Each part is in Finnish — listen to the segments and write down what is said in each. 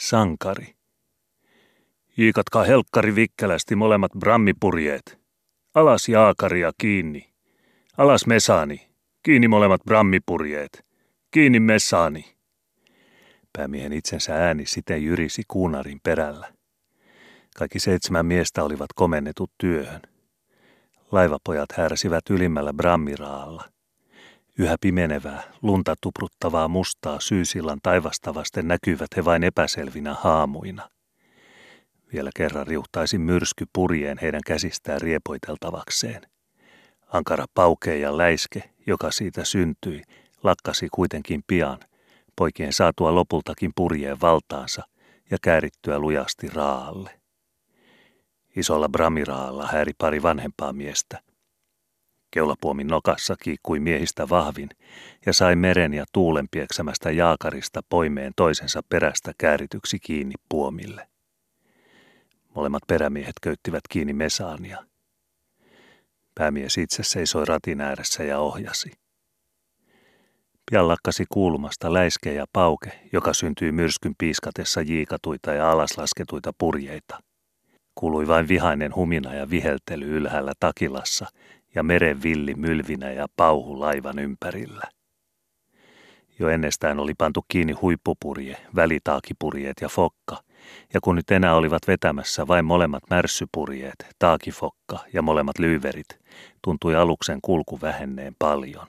Sankari. Iikatkaa helkkari vikkelästi molemmat brammipurjeet. Alas jaakaria kiinni. Alas mesaani. Kiinni molemmat brammipurjeet. Kiinni mesaani. Päämiehen itsensä ääni siten jyrisi kuunarin perällä. Kaikki seitsemän miestä olivat komennetut työhön. Laivapojat härsivät ylimmällä brammiraalla. Yhä pimenevää, lunta tupruttavaa mustaa syysillan taivasta vasten näkyvät he vain epäselvinä haamuina. Vielä kerran riuhtaisi myrsky purjeen heidän käsistään riepoiteltavakseen. Ankara paukee ja läiske, joka siitä syntyi, lakkasi kuitenkin pian, poikien saatua lopultakin purjeen valtaansa ja käärittyä lujasti raalle. Isolla bramiraalla häiri pari vanhempaa miestä. Keulapuomin nokassa kiikkui miehistä vahvin ja sai meren ja tuulen pieksämästä jaakarista poimeen toisensa perästä käärityksi kiinni puomille. Molemmat perämiehet köyttivät kiinni mesaania. Päämies itse seisoi ratin ääressä ja ohjasi. Pian lakkasi kuulumasta läiske ja pauke, joka syntyi myrskyn piiskatessa jiikatuita ja alaslasketuita purjeita. Kuului vain vihainen humina ja viheltely ylhäällä takilassa ja meren villi mylvinä ja pauhu laivan ympärillä. Jo ennestään oli pantu kiinni huippupurje, välitaakipurjeet ja fokka, ja kun nyt enää olivat vetämässä vain molemmat märssypurjeet, taakifokka ja molemmat lyyverit, tuntui aluksen kulku vähenneen paljon.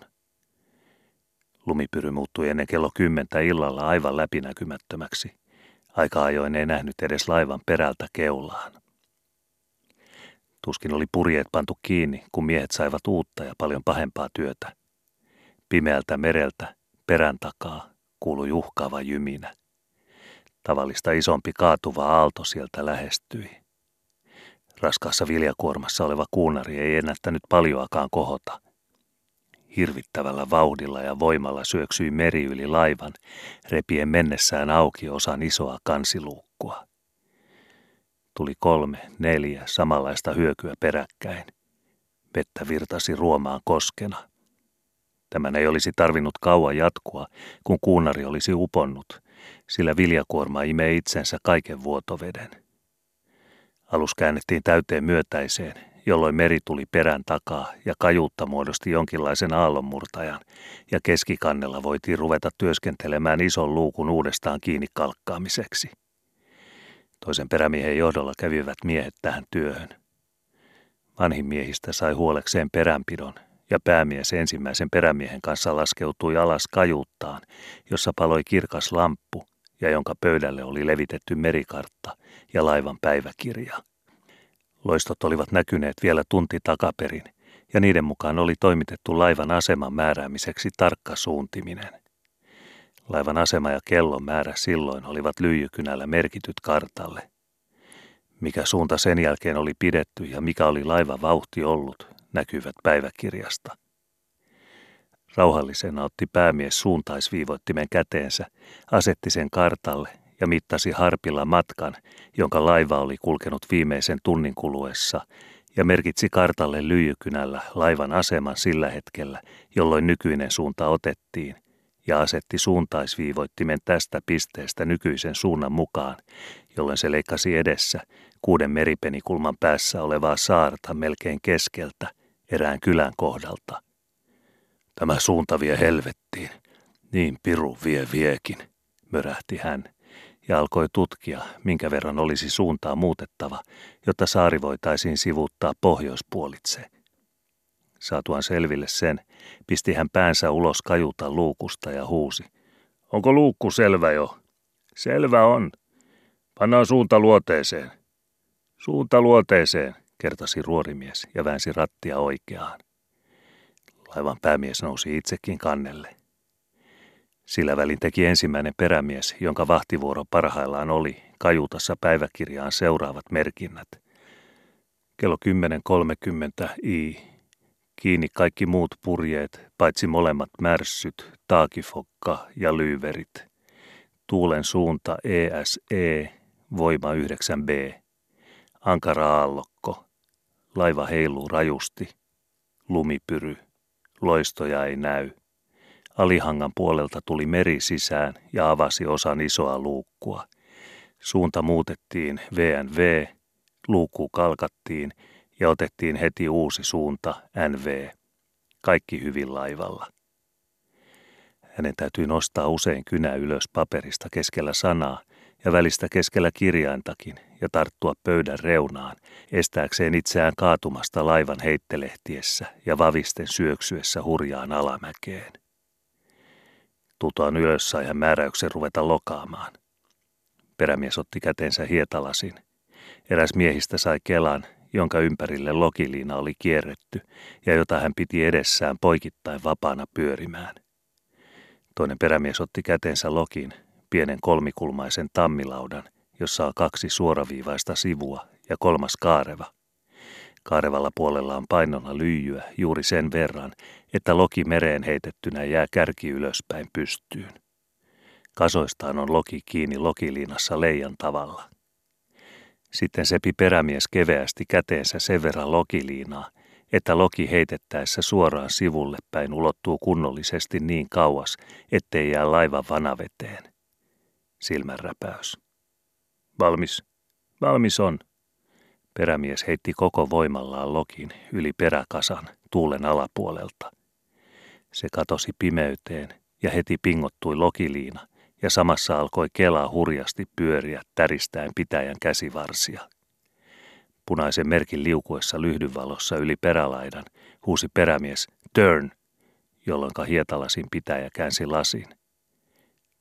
Lumipyry muuttui ennen kello kymmentä illalla aivan läpinäkymättömäksi. Aika ajoin ei nähnyt edes laivan perältä keulaan. Tuskin oli purjeet pantu kiinni, kun miehet saivat uutta ja paljon pahempaa työtä. Pimeältä mereltä, perän takaa, kuului uhkaava jyminä. Tavallista isompi kaatuva aalto sieltä lähestyi. Raskaassa viljakuormassa oleva kuunari ei ennättänyt paljoakaan kohota. Hirvittävällä vauhdilla ja voimalla syöksyi meri yli laivan, repien mennessään auki osan isoa kansiluukkua. Tuli kolme, neljä samanlaista hyökyä peräkkäin. Vettä virtasi ruomaan koskena. Tämän ei olisi tarvinnut kauan jatkua, kun kuunari olisi uponnut, sillä viljakuorma imee itsensä kaiken vuotoveden. Alus käännettiin täyteen myötäiseen, jolloin meri tuli perän takaa ja kajuutta muodosti jonkinlaisen aallonmurtajan, ja keskikannella voitiin ruveta työskentelemään ison luukun uudestaan kiinni kalkkaamiseksi. Toisen perämiehen johdolla kävivät miehet tähän työhön. Vanhin miehistä sai huolekseen peränpidon ja päämies ensimmäisen perämiehen kanssa laskeutui alas kajuuttaan, jossa paloi kirkas lamppu ja jonka pöydälle oli levitetty merikartta ja laivan päiväkirja. Loistot olivat näkyneet vielä tunti takaperin, ja niiden mukaan oli toimitettu laivan aseman määräämiseksi tarkka suuntiminen. Laivan asema ja kellon määrä silloin olivat lyijykynällä merkityt kartalle. Mikä suunta sen jälkeen oli pidetty ja mikä oli laiva vauhti ollut, näkyvät päiväkirjasta. Rauhallisena otti päämies suuntaisviivoittimen käteensä, asetti sen kartalle ja mittasi harpilla matkan, jonka laiva oli kulkenut viimeisen tunnin kuluessa, ja merkitsi kartalle lyijykynällä laivan aseman sillä hetkellä, jolloin nykyinen suunta otettiin, ja asetti suuntaisviivoittimen tästä pisteestä nykyisen suunnan mukaan, jolloin se leikkasi edessä kuuden meripenikulman päässä olevaa saarta melkein keskeltä erään kylän kohdalta. Tämä suunta vie helvettiin, niin piru vie viekin, mörähti hän ja alkoi tutkia, minkä verran olisi suuntaa muutettava, jotta saari voitaisiin sivuuttaa pohjoispuolitse. Saatuaan selville sen, pisti hän päänsä ulos kajuta luukusta ja huusi. Onko luukku selvä jo? Selvä on. Pannaan suunta luoteeseen. Suunta luoteeseen, kertasi ruorimies ja väänsi rattia oikeaan. Laivan päämies nousi itsekin kannelle. Sillä välin teki ensimmäinen perämies, jonka vahtivuoro parhaillaan oli, kajutassa päiväkirjaan seuraavat merkinnät. Kello 10.30 I. Kiinni kaikki muut purjeet, paitsi molemmat märssyt, taakifokka ja lyyverit. Tuulen suunta ESE, e, voima 9B. Ankara-aallokko. Laiva heiluu rajusti. Lumipyry. Loistoja ei näy. Alihangan puolelta tuli meri sisään ja avasi osan isoa luukkua. Suunta muutettiin VNV, luukku kalkattiin ja otettiin heti uusi suunta NV. Kaikki hyvin laivalla. Hänen täytyy nostaa usein kynä ylös paperista keskellä sanaa ja välistä keskellä kirjaintakin ja tarttua pöydän reunaan, estääkseen itseään kaatumasta laivan heittelehtiessä ja vavisten syöksyessä hurjaan alamäkeen. Tutoan ylös sai hän määräyksen ruveta lokaamaan. Perämies otti kätensä hietalasin. Eräs miehistä sai kelan, jonka ympärille lokiliina oli kierretty ja jota hän piti edessään poikittain vapaana pyörimään. Toinen perämies otti kätensä lokin, pienen kolmikulmaisen tammilaudan, jossa on kaksi suoraviivaista sivua ja kolmas kaareva. Kaarevalla puolella on painona lyijyä juuri sen verran, että loki mereen heitettynä jää kärki ylöspäin pystyyn. Kasoistaan on loki kiinni lokiliinassa leijan tavalla. Sitten sepi perämies keveästi käteensä sen verran lokiliinaa, että loki heitettäessä suoraan sivulle päin ulottuu kunnollisesti niin kauas, ettei jää laivan vanaveteen. Silmänräpäys. Valmis. Valmis on. Perämies heitti koko voimallaan lokin yli peräkasan tuulen alapuolelta. Se katosi pimeyteen ja heti pingottui lokiliina ja samassa alkoi kelaa hurjasti pyöriä täristäen pitäjän käsivarsia. Punaisen merkin liukuessa lyhdynvalossa yli perälaidan huusi perämies turn, jolloin hietalasin pitäjä käänsi lasin.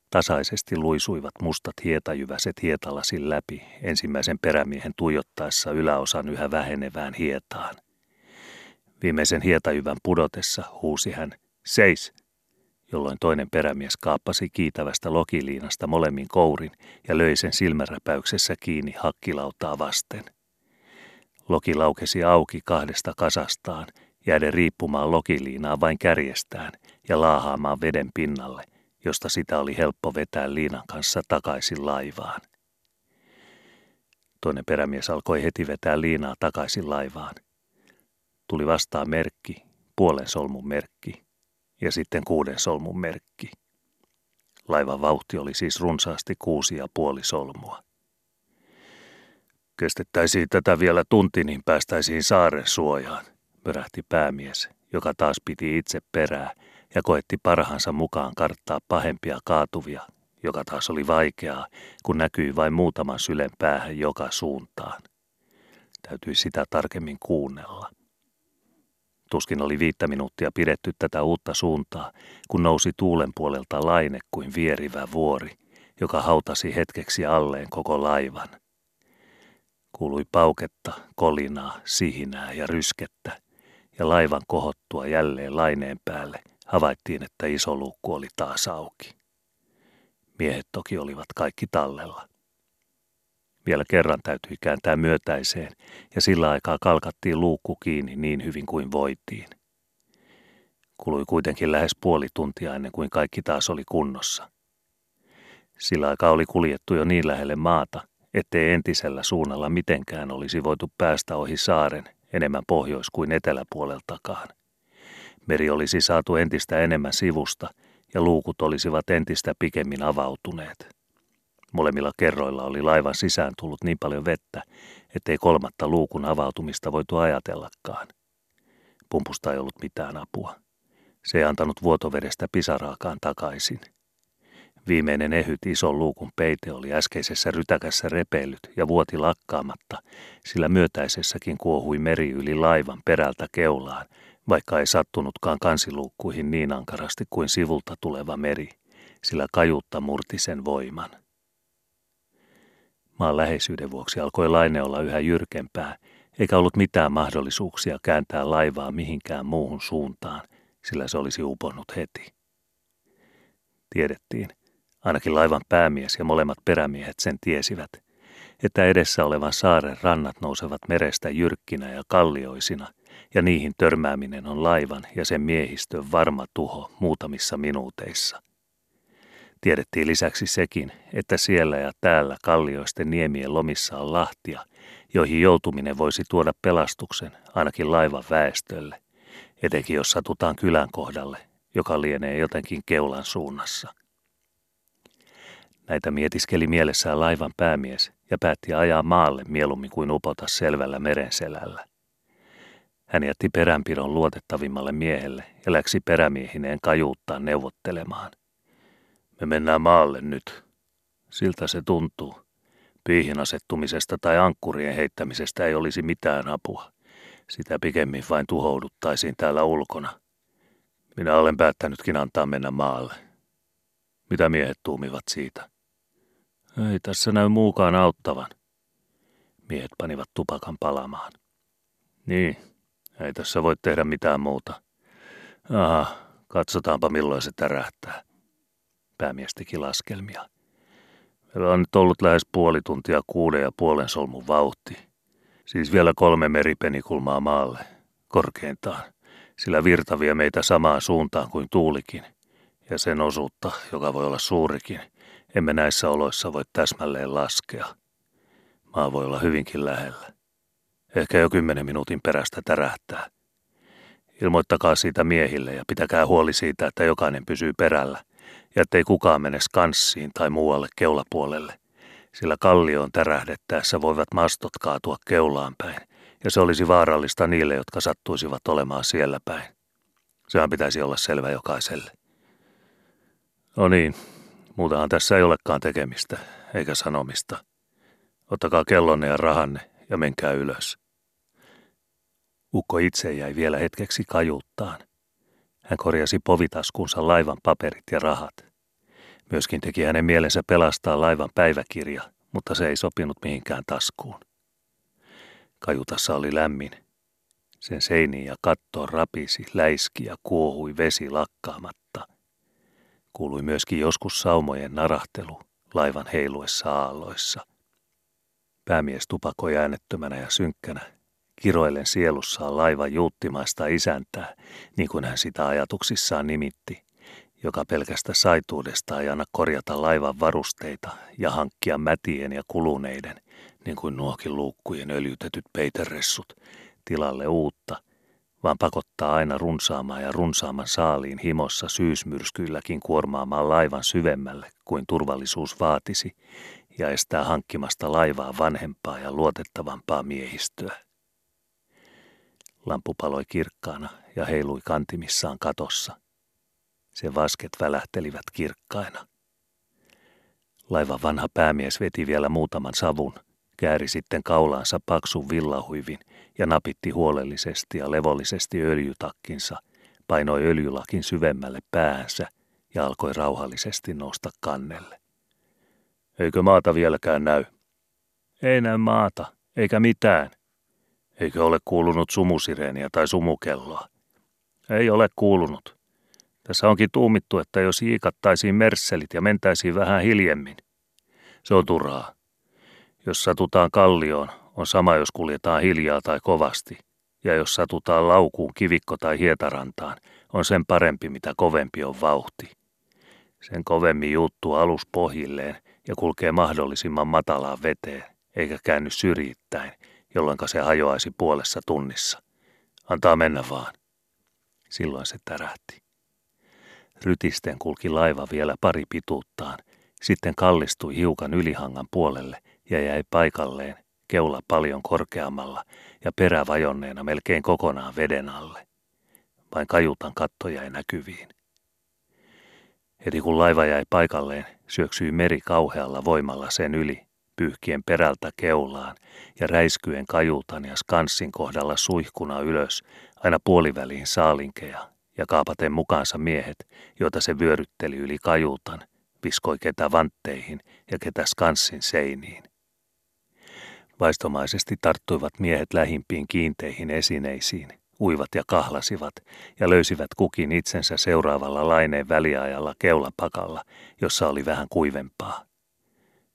Tasaisesti luisuivat mustat hietajyväset hietalasin läpi ensimmäisen perämiehen tuijottaessa yläosan yhä vähenevään hietaan. Viimeisen hietajyvän pudotessa huusi hän, seis, jolloin toinen perämies kaappasi kiitävästä lokiliinasta molemmin kourin ja löi sen silmänräpäyksessä kiinni hakkilautaa vasten. Loki laukesi auki kahdesta kasastaan, jääden riippumaan lokiliinaa vain kärjestään ja laahaamaan veden pinnalle, josta sitä oli helppo vetää liinan kanssa takaisin laivaan. Toinen perämies alkoi heti vetää liinaa takaisin laivaan. Tuli vastaan merkki, puolen solmun merkki, ja sitten kuuden solmun merkki. Laivan vauhti oli siis runsaasti kuusi ja puoli solmua. Kestettäisiin tätä vielä tunti, niin päästäisiin saaren suojaan, mörähti päämies, joka taas piti itse perää ja koetti parhaansa mukaan karttaa pahempia kaatuvia, joka taas oli vaikeaa, kun näkyi vain muutaman sylen päähän joka suuntaan. Täytyi sitä tarkemmin kuunnella. Tuskin oli viittä minuuttia pidetty tätä uutta suuntaa, kun nousi tuulen puolelta laine kuin vierivä vuori, joka hautasi hetkeksi alleen koko laivan. Kuului pauketta, kolinaa, sihinää ja ryskettä, ja laivan kohottua jälleen laineen päälle havaittiin, että iso luukku oli taas auki. Miehet toki olivat kaikki tallella. Vielä kerran täytyi kääntää myötäiseen, ja sillä aikaa kalkattiin luukku kiinni niin hyvin kuin voitiin. Kului kuitenkin lähes puoli tuntia ennen kuin kaikki taas oli kunnossa. Sillä aikaa oli kuljettu jo niin lähelle maata, ettei entisellä suunnalla mitenkään olisi voitu päästä ohi saaren enemmän pohjois- kuin eteläpuoleltakaan. Meri olisi saatu entistä enemmän sivusta ja luukut olisivat entistä pikemmin avautuneet. Molemmilla kerroilla oli laivan sisään tullut niin paljon vettä, ettei kolmatta luukun avautumista voitu ajatellakaan. Pumpusta ei ollut mitään apua. Se ei antanut vuotovedestä pisaraakaan takaisin. Viimeinen ehyt ison luukun peite oli äskeisessä rytäkässä repeillyt ja vuoti lakkaamatta, sillä myötäisessäkin kuohui meri yli laivan perältä keulaan, vaikka ei sattunutkaan kansiluukkuihin niin ankarasti kuin sivulta tuleva meri, sillä kajuutta murti sen voiman. Maan läheisyyden vuoksi alkoi laine olla yhä jyrkempää, eikä ollut mitään mahdollisuuksia kääntää laivaa mihinkään muuhun suuntaan, sillä se olisi uponnut heti. Tiedettiin, ainakin laivan päämies ja molemmat perämiehet sen tiesivät, että edessä olevan saaren rannat nousevat merestä jyrkkinä ja kallioisina, ja niihin törmääminen on laivan ja sen miehistön varma tuho muutamissa minuuteissa. Tiedettiin lisäksi sekin, että siellä ja täällä kallioisten niemien lomissa on lahtia, joihin joutuminen voisi tuoda pelastuksen ainakin laivan väestölle, etenkin jos satutaan kylän kohdalle, joka lienee jotenkin keulan suunnassa. Näitä mietiskeli mielessään laivan päämies ja päätti ajaa maalle mieluummin kuin upota selvällä merenselällä. Hän jätti peränpidon luotettavimmalle miehelle ja läksi perämiehineen kajuuttaan neuvottelemaan. Me mennään maalle nyt. Siltä se tuntuu. Piihin asettumisesta tai ankkurien heittämisestä ei olisi mitään apua. Sitä pikemmin vain tuhouduttaisiin täällä ulkona. Minä olen päättänytkin antaa mennä maalle. Mitä miehet tuumivat siitä? Ei tässä näy muukaan auttavan. Miehet panivat tupakan palamaan. Niin, ei tässä voi tehdä mitään muuta. Aha, katsotaanpa milloin se tärähtää. Päämies teki laskelmia. Meillä on nyt ollut lähes puoli tuntia kuuden ja puolen solmun vauhti. Siis vielä kolme meripenikulmaa maalle, korkeintaan, sillä virta vie meitä samaan suuntaan kuin tuulikin, ja sen osuutta, joka voi olla suurikin, emme näissä oloissa voi täsmälleen laskea. Maa voi olla hyvinkin lähellä. Ehkä jo kymmenen minuutin perästä tärähtää. Ilmoittakaa siitä miehille ja pitäkää huoli siitä, että jokainen pysyy perällä ja ettei kukaan mene skanssiin tai muualle keulapuolelle, sillä kallioon tärähdettäessä voivat mastot kaatua keulaan päin, ja se olisi vaarallista niille, jotka sattuisivat olemaan siellä päin. Sehän pitäisi olla selvä jokaiselle. No niin, muutahan tässä ei olekaan tekemistä, eikä sanomista. Ottakaa kellonne ja rahanne ja menkää ylös. Ukko itse jäi vielä hetkeksi kajuuttaan. Hän korjasi povitaskunsa laivan paperit ja rahat. Myöskin teki hänen mielensä pelastaa laivan päiväkirja, mutta se ei sopinut mihinkään taskuun. Kajutassa oli lämmin. Sen seiniin ja kattoon rapisi, läiski ja kuohui vesi lakkaamatta. Kuului myöskin joskus saumojen narahtelu laivan heiluessa aalloissa. Päämies tupakoi äänettömänä ja synkkänä kiroillen sielussaan laivan juuttimaista isäntää, niin kuin hän sitä ajatuksissaan nimitti, joka pelkästä saituudesta ei anna korjata laivan varusteita ja hankkia mätien ja kuluneiden, niin kuin nuokin luukkujen öljytetyt peiteressut, tilalle uutta, vaan pakottaa aina runsaamaan ja runsaaman saaliin himossa syysmyrskyilläkin kuormaamaan laivan syvemmälle kuin turvallisuus vaatisi ja estää hankkimasta laivaa vanhempaa ja luotettavampaa miehistöä. Lampu paloi kirkkaana ja heilui kantimissaan katossa. Sen vasket välähtelivät kirkkaina. Laivan vanha päämies veti vielä muutaman savun, kääri sitten kaulaansa paksun villahuivin ja napitti huolellisesti ja levollisesti öljytakkinsa, painoi öljylakin syvemmälle päänsä ja alkoi rauhallisesti nousta kannelle. Eikö maata vieläkään näy? Ei näy maata, eikä mitään, Eikö ole kuulunut sumusireeniä tai sumukelloa? Ei ole kuulunut. Tässä onkin tuumittu, että jos iikattaisiin mersselit ja mentäisiin vähän hiljemmin. Se on turhaa. Jos satutaan kallioon, on sama jos kuljetaan hiljaa tai kovasti. Ja jos satutaan laukuun, kivikko tai hietarantaan, on sen parempi, mitä kovempi on vauhti. Sen kovemmin juuttuu alus pohjilleen ja kulkee mahdollisimman matalaan veteen, eikä käänny syrjittäin, jolloin se hajoaisi puolessa tunnissa. Antaa mennä vaan. Silloin se tärähti. Rytisten kulki laiva vielä pari pituuttaan, sitten kallistui hiukan ylihangan puolelle ja jäi paikalleen, keula paljon korkeammalla ja perä vajonneena melkein kokonaan veden alle. Vain kajutan katto jäi näkyviin. Heti kun laiva jäi paikalleen, syöksyi meri kauhealla voimalla sen yli pyyhkien perältä keulaan ja räiskyen kajutan ja skanssin kohdalla suihkuna ylös aina puoliväliin saalinkeja ja kaapaten mukaansa miehet, joita se vyörytteli yli kajutan, viskoi ketä vantteihin ja ketä skanssin seiniin. Vaistomaisesti tarttuivat miehet lähimpiin kiinteihin esineisiin, uivat ja kahlasivat ja löysivät kukin itsensä seuraavalla laineen väliajalla keulapakalla, jossa oli vähän kuivempaa.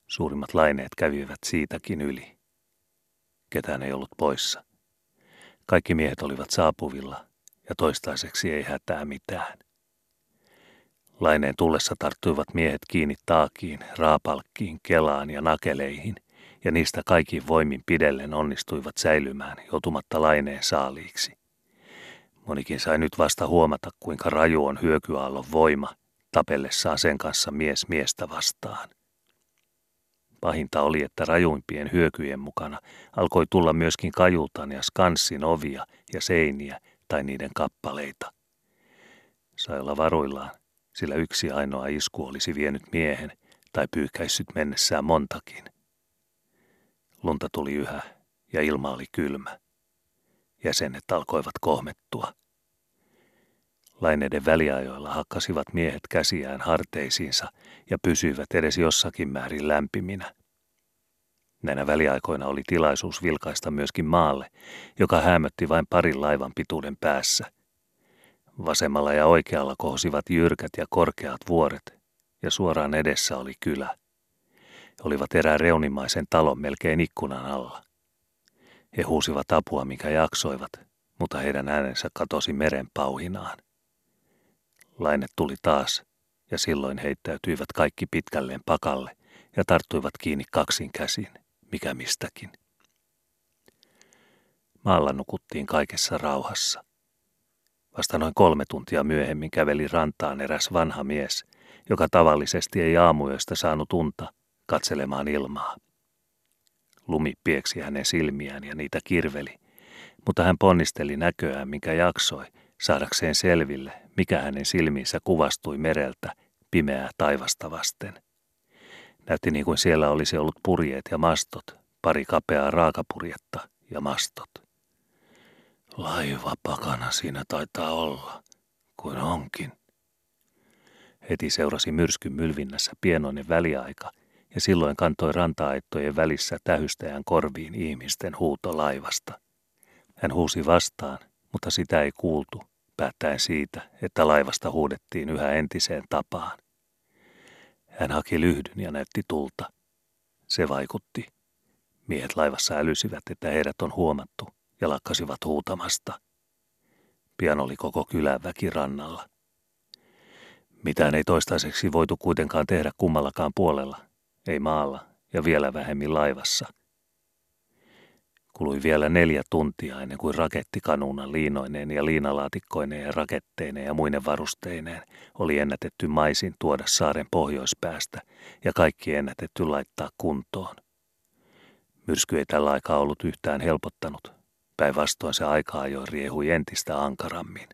Suurimmat laineet kävivät siitäkin yli. Ketään ei ollut poissa. Kaikki miehet olivat saapuvilla ja toistaiseksi ei hätää mitään. Laineen tullessa tarttuivat miehet kiinni taakiin, raapalkkiin, kelaan ja nakeleihin, ja niistä kaikki voimin pidellen onnistuivat säilymään joutumatta laineen saaliiksi. Monikin sai nyt vasta huomata, kuinka raju on hyökyaallon voima, tapellessaan sen kanssa mies miestä vastaan. Pahinta oli, että rajuimpien hyökyjen mukana alkoi tulla myöskin kajutan ja skanssin ovia ja seiniä tai niiden kappaleita. Sai olla varuillaan, sillä yksi ainoa isku olisi vienyt miehen tai pyyhkäissyt mennessään montakin. Lunta tuli yhä ja ilma oli kylmä. Jäsenet alkoivat kohmettua. Laineiden väliajoilla hakkasivat miehet käsiään harteisiinsa ja pysyivät edes jossakin määrin lämpiminä. Näinä väliaikoina oli tilaisuus vilkaista myöskin maalle, joka hämötti vain parin laivan pituuden päässä. Vasemmalla ja oikealla kohosivat jyrkät ja korkeat vuoret, ja suoraan edessä oli kylä. He olivat erään reunimaisen talon melkein ikkunan alla. He huusivat apua, mikä jaksoivat, mutta heidän äänensä katosi meren pauhinaan. Laine tuli taas, ja silloin heittäytyivät kaikki pitkälleen pakalle ja tarttuivat kiinni kaksin käsin, mikä mistäkin. Maalla nukuttiin kaikessa rauhassa. Vasta noin kolme tuntia myöhemmin käveli rantaan eräs vanha mies, joka tavallisesti ei aamuyöstä saanut unta, katselemaan ilmaa. Lumi pieksi hänen silmiään ja niitä kirveli, mutta hän ponnisteli näköään, minkä jaksoi, saadakseen selville, mikä hänen silmiinsä kuvastui mereltä pimeää taivasta vasten. Näytti niin kuin siellä olisi ollut purjeet ja mastot, pari kapeaa raakapurjetta ja mastot. Laiva pakana siinä taitaa olla, kuin onkin. Heti seurasi myrskyn mylvinnässä pienoinen väliaika, ja silloin kantoi rantaaittojen välissä tähystäjän korviin ihmisten huuto laivasta. Hän huusi vastaan, mutta sitä ei kuultu, päättäen siitä, että laivasta huudettiin yhä entiseen tapaan. Hän haki lyhdyn ja näytti tulta. Se vaikutti. Miehet laivassa älysivät, että heidät on huomattu, ja lakkasivat huutamasta. Pian oli koko kylän väki rannalla. Mitään ei toistaiseksi voitu kuitenkaan tehdä kummallakaan puolella, ei maalla ja vielä vähemmin laivassa – Kului vielä neljä tuntia ennen kuin rakettikanuuna liinoineen ja liinalaatikkoineen ja raketteineen ja muinen varusteineen oli ennätetty maisin tuoda saaren pohjoispäästä ja kaikki ennätetty laittaa kuntoon. Myrsky ei tällä aikaa ollut yhtään helpottanut. Päinvastoin se aika jo riehui entistä ankarammin.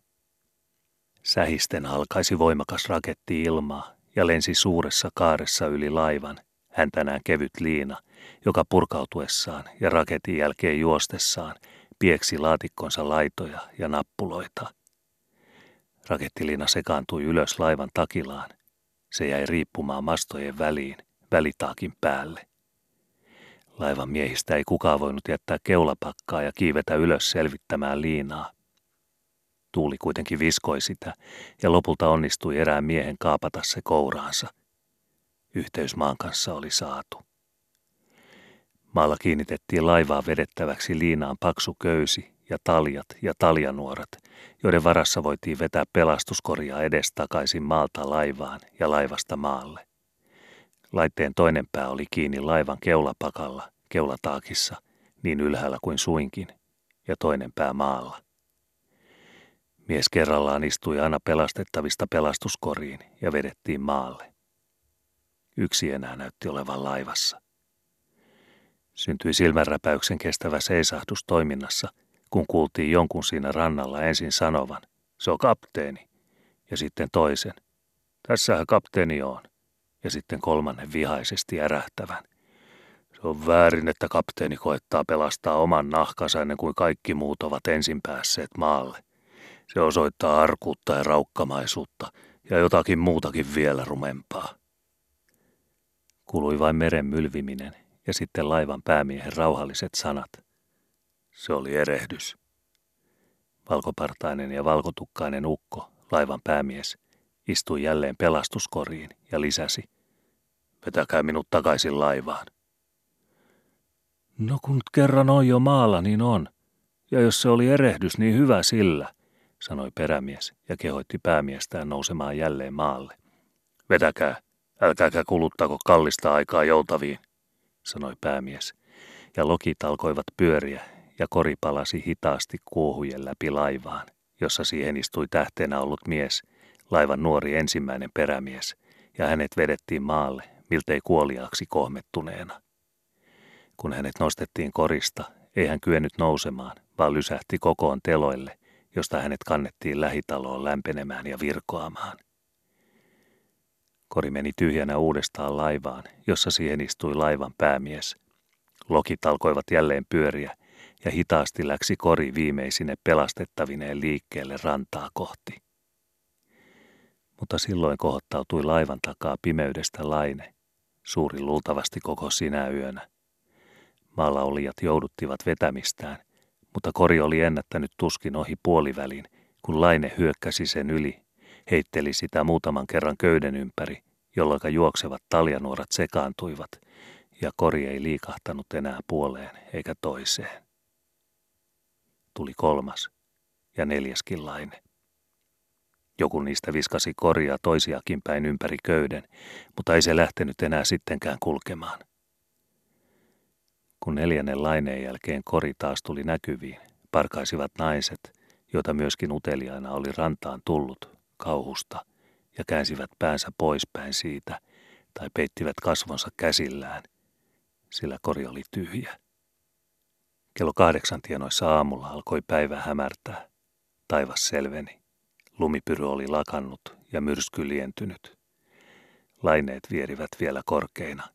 Sähisten alkaisi voimakas raketti ilmaa ja lensi suuressa kaaressa yli laivan, häntänään kevyt liina – joka purkautuessaan ja raketin jälkeen juostessaan pieksi laatikkonsa laitoja ja nappuloita. Rakettilina sekaantui ylös laivan takilaan. Se jäi riippumaan mastojen väliin, välitaakin päälle. Laivan miehistä ei kukaan voinut jättää keulapakkaa ja kiivetä ylös selvittämään liinaa. Tuuli kuitenkin viskoi sitä ja lopulta onnistui erään miehen kaapata se kouraansa. Yhteys maan kanssa oli saatu. Maalla kiinnitettiin laivaa vedettäväksi liinaan paksu köysi ja taljat ja taljanuorat, joiden varassa voitiin vetää pelastuskoria edestakaisin maalta laivaan ja laivasta maalle. Laitteen toinen pää oli kiinni laivan keulapakalla, keulataakissa, niin ylhäällä kuin suinkin, ja toinen pää maalla. Mies kerrallaan istui aina pelastettavista pelastuskoriin ja vedettiin maalle. Yksi enää näytti olevan laivassa. Syntyi silmänräpäyksen kestävä seisahdus toiminnassa, kun kuultiin jonkun siinä rannalla ensin sanovan, se on kapteeni, ja sitten toisen, tässähän kapteeni on, ja sitten kolmannen vihaisesti ärähtävän. Se on väärin, että kapteeni koettaa pelastaa oman nahkansa ennen kuin kaikki muut ovat ensin päässeet maalle. Se osoittaa arkuutta ja raukkamaisuutta ja jotakin muutakin vielä rumempaa. Kului vain meren mylviminen ja sitten laivan päämiehen rauhalliset sanat. Se oli erehdys. Valkopartainen ja valkotukkainen ukko, laivan päämies, istui jälleen pelastuskoriin ja lisäsi. Vetäkää minut takaisin laivaan. No kun kerran on jo maalla, niin on. Ja jos se oli erehdys, niin hyvä sillä, sanoi perämies ja kehoitti päämiestään nousemaan jälleen maalle. Vetäkää, älkääkä kuluttako kallista aikaa joutaviin sanoi päämies, ja lokit alkoivat pyöriä ja kori palasi hitaasti kuohujen läpi laivaan, jossa siihen istui tähteenä ollut mies, laivan nuori ensimmäinen perämies, ja hänet vedettiin maalle, miltei kuoliaaksi kohmettuneena. Kun hänet nostettiin korista, ei hän kyennyt nousemaan, vaan lysähti kokoon teloille, josta hänet kannettiin lähitaloon lämpenemään ja virkoamaan. Kori meni tyhjänä uudestaan laivaan, jossa siihen istui laivan päämies. Lokit alkoivat jälleen pyöriä, ja hitaasti läksi kori viimeisine pelastettavineen liikkeelle rantaa kohti. Mutta silloin kohottautui laivan takaa pimeydestä laine, suuri luultavasti koko sinä yönä. Maalla olijat jouduttivat vetämistään, mutta kori oli ennättänyt tuskin ohi puolivälin, kun laine hyökkäsi sen yli, heitteli sitä muutaman kerran köyden ympäri, jolloin juoksevat taljanuorat sekaantuivat, ja kori ei liikahtanut enää puoleen eikä toiseen. Tuli kolmas ja neljäskin laine. Joku niistä viskasi koria toisiakin päin ympäri köyden, mutta ei se lähtenyt enää sittenkään kulkemaan. Kun neljännen laineen jälkeen kori taas tuli näkyviin, parkaisivat naiset, joita myöskin uteliaina oli rantaan tullut, kauhusta, ja käänsivät päänsä poispäin siitä, tai peittivät kasvonsa käsillään, sillä kori oli tyhjä. Kello kahdeksan tienoissa aamulla alkoi päivä hämärtää. Taivas selveni. Lumipyry oli lakannut ja myrsky lientynyt. Laineet vierivät vielä korkeina.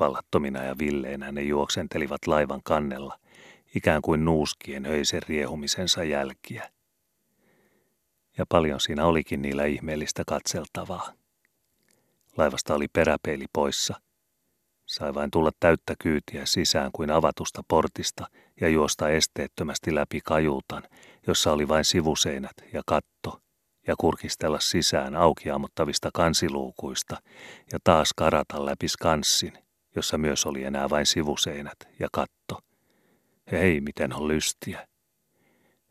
Vallattomina ja villeinä ne juoksentelivat laivan kannella, ikään kuin nuuskien höisen riehumisensa jälkiä. Ja paljon siinä olikin niillä ihmeellistä katseltavaa. Laivasta oli peräpeili poissa – Sai vain tulla täyttä kyytiä sisään kuin avatusta portista ja juosta esteettömästi läpi kajuutan, jossa oli vain sivuseinät ja katto, ja kurkistella sisään aukiamottavista kansiluukuista ja taas karata läpi skanssin, jossa myös oli enää vain sivuseinät ja katto. Hei, miten on lystiä.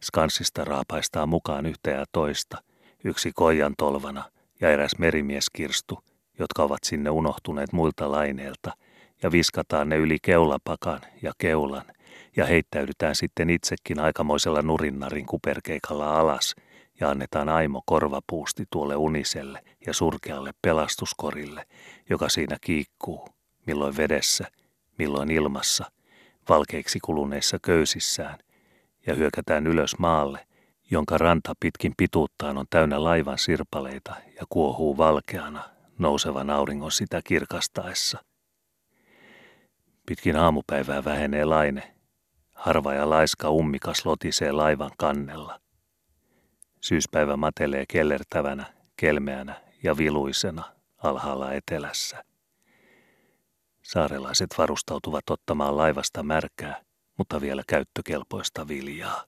Skanssista raapaistaa mukaan yhtä ja toista, yksi koijan tolvana ja eräs merimieskirstu, jotka ovat sinne unohtuneet muilta laineilta – ja viskataan ne yli keulapakan ja keulan ja heittäydytään sitten itsekin aikamoisella nurinnarin kuperkeikalla alas ja annetaan aimo korvapuusti tuolle uniselle ja surkealle pelastuskorille, joka siinä kiikkuu, milloin vedessä, milloin ilmassa, valkeiksi kuluneissa köysissään, ja hyökätään ylös maalle, jonka ranta pitkin pituuttaan on täynnä laivan sirpaleita ja kuohuu valkeana nousevan auringon sitä kirkastaessa. Pitkin aamupäivää vähenee laine. Harva ja laiska ummikas lotisee laivan kannella. Syyspäivä matelee kellertävänä, kelmeänä ja viluisena alhaalla etelässä. Saarelaiset varustautuvat ottamaan laivasta märkää, mutta vielä käyttökelpoista viljaa.